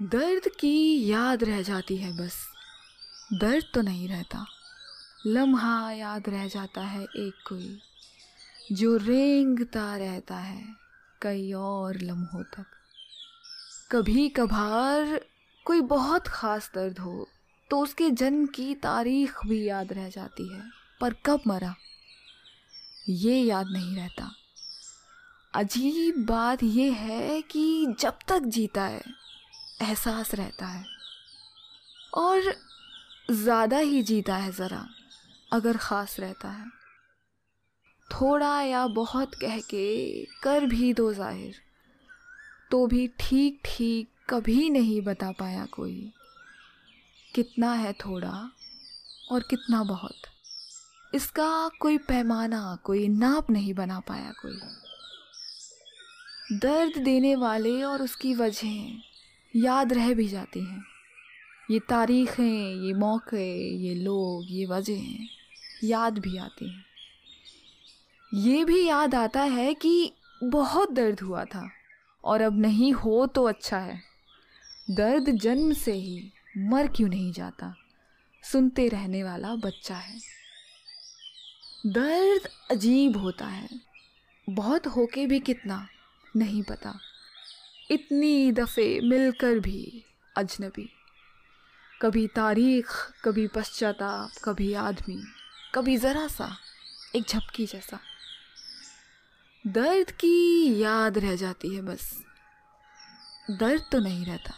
दर्द की याद रह जाती है बस। दर्द तो नहीं रहता। लम्हा याद रह जाता है एक कोई। जो रेंगता रहता है कई और लम्हों तक। कभी कभार कोई बहुत ख़ास दर्द हो तो उसके जन्म की तारीख भी याद रह जाती है, पर कब मरा? ये याद नहीं रहता। अजीब बात यह है कि जब तक जीता है एहसास रहता है। और ज़्यादा ही जीता है ज़रा, अगर ख़ास रहता है। थोड़ा या बहुत कह के कर भी दो ज़ाहिर तो भी ठीक ठीक कभी नहीं बता पाया कोई। कितना है थोड़ा और कितना बहुत, इसका कोई पैमाना, कोई नाप नहीं बना पाया कोई। दर्द देने वाले और उसकी वजहें याद रह भी जाती हैं। ये तारीख़ें, ये मौके, ये लोग, ये वजहें, याद भी आती हैं। ये भी याद आता है कि बहुत दर्द हुआ था और अब नहीं हो तो अच्छा है। दर्द जन्म से ही मर क्यों नहीं जाता? सुनते रहने वाला बच्चा है। दर्द अजीब होता है। बहुत होके भी कितना, नहीं पता। इतनी दफ़े मिलकर भी अजनबी। कभी तारीख, कभी पश्चाताप, कभी आदमी, कभी ज़रा सा, एक झपकी जैसा। दर्द की याद रह जाती है बस। दर्द तो नहीं रहता।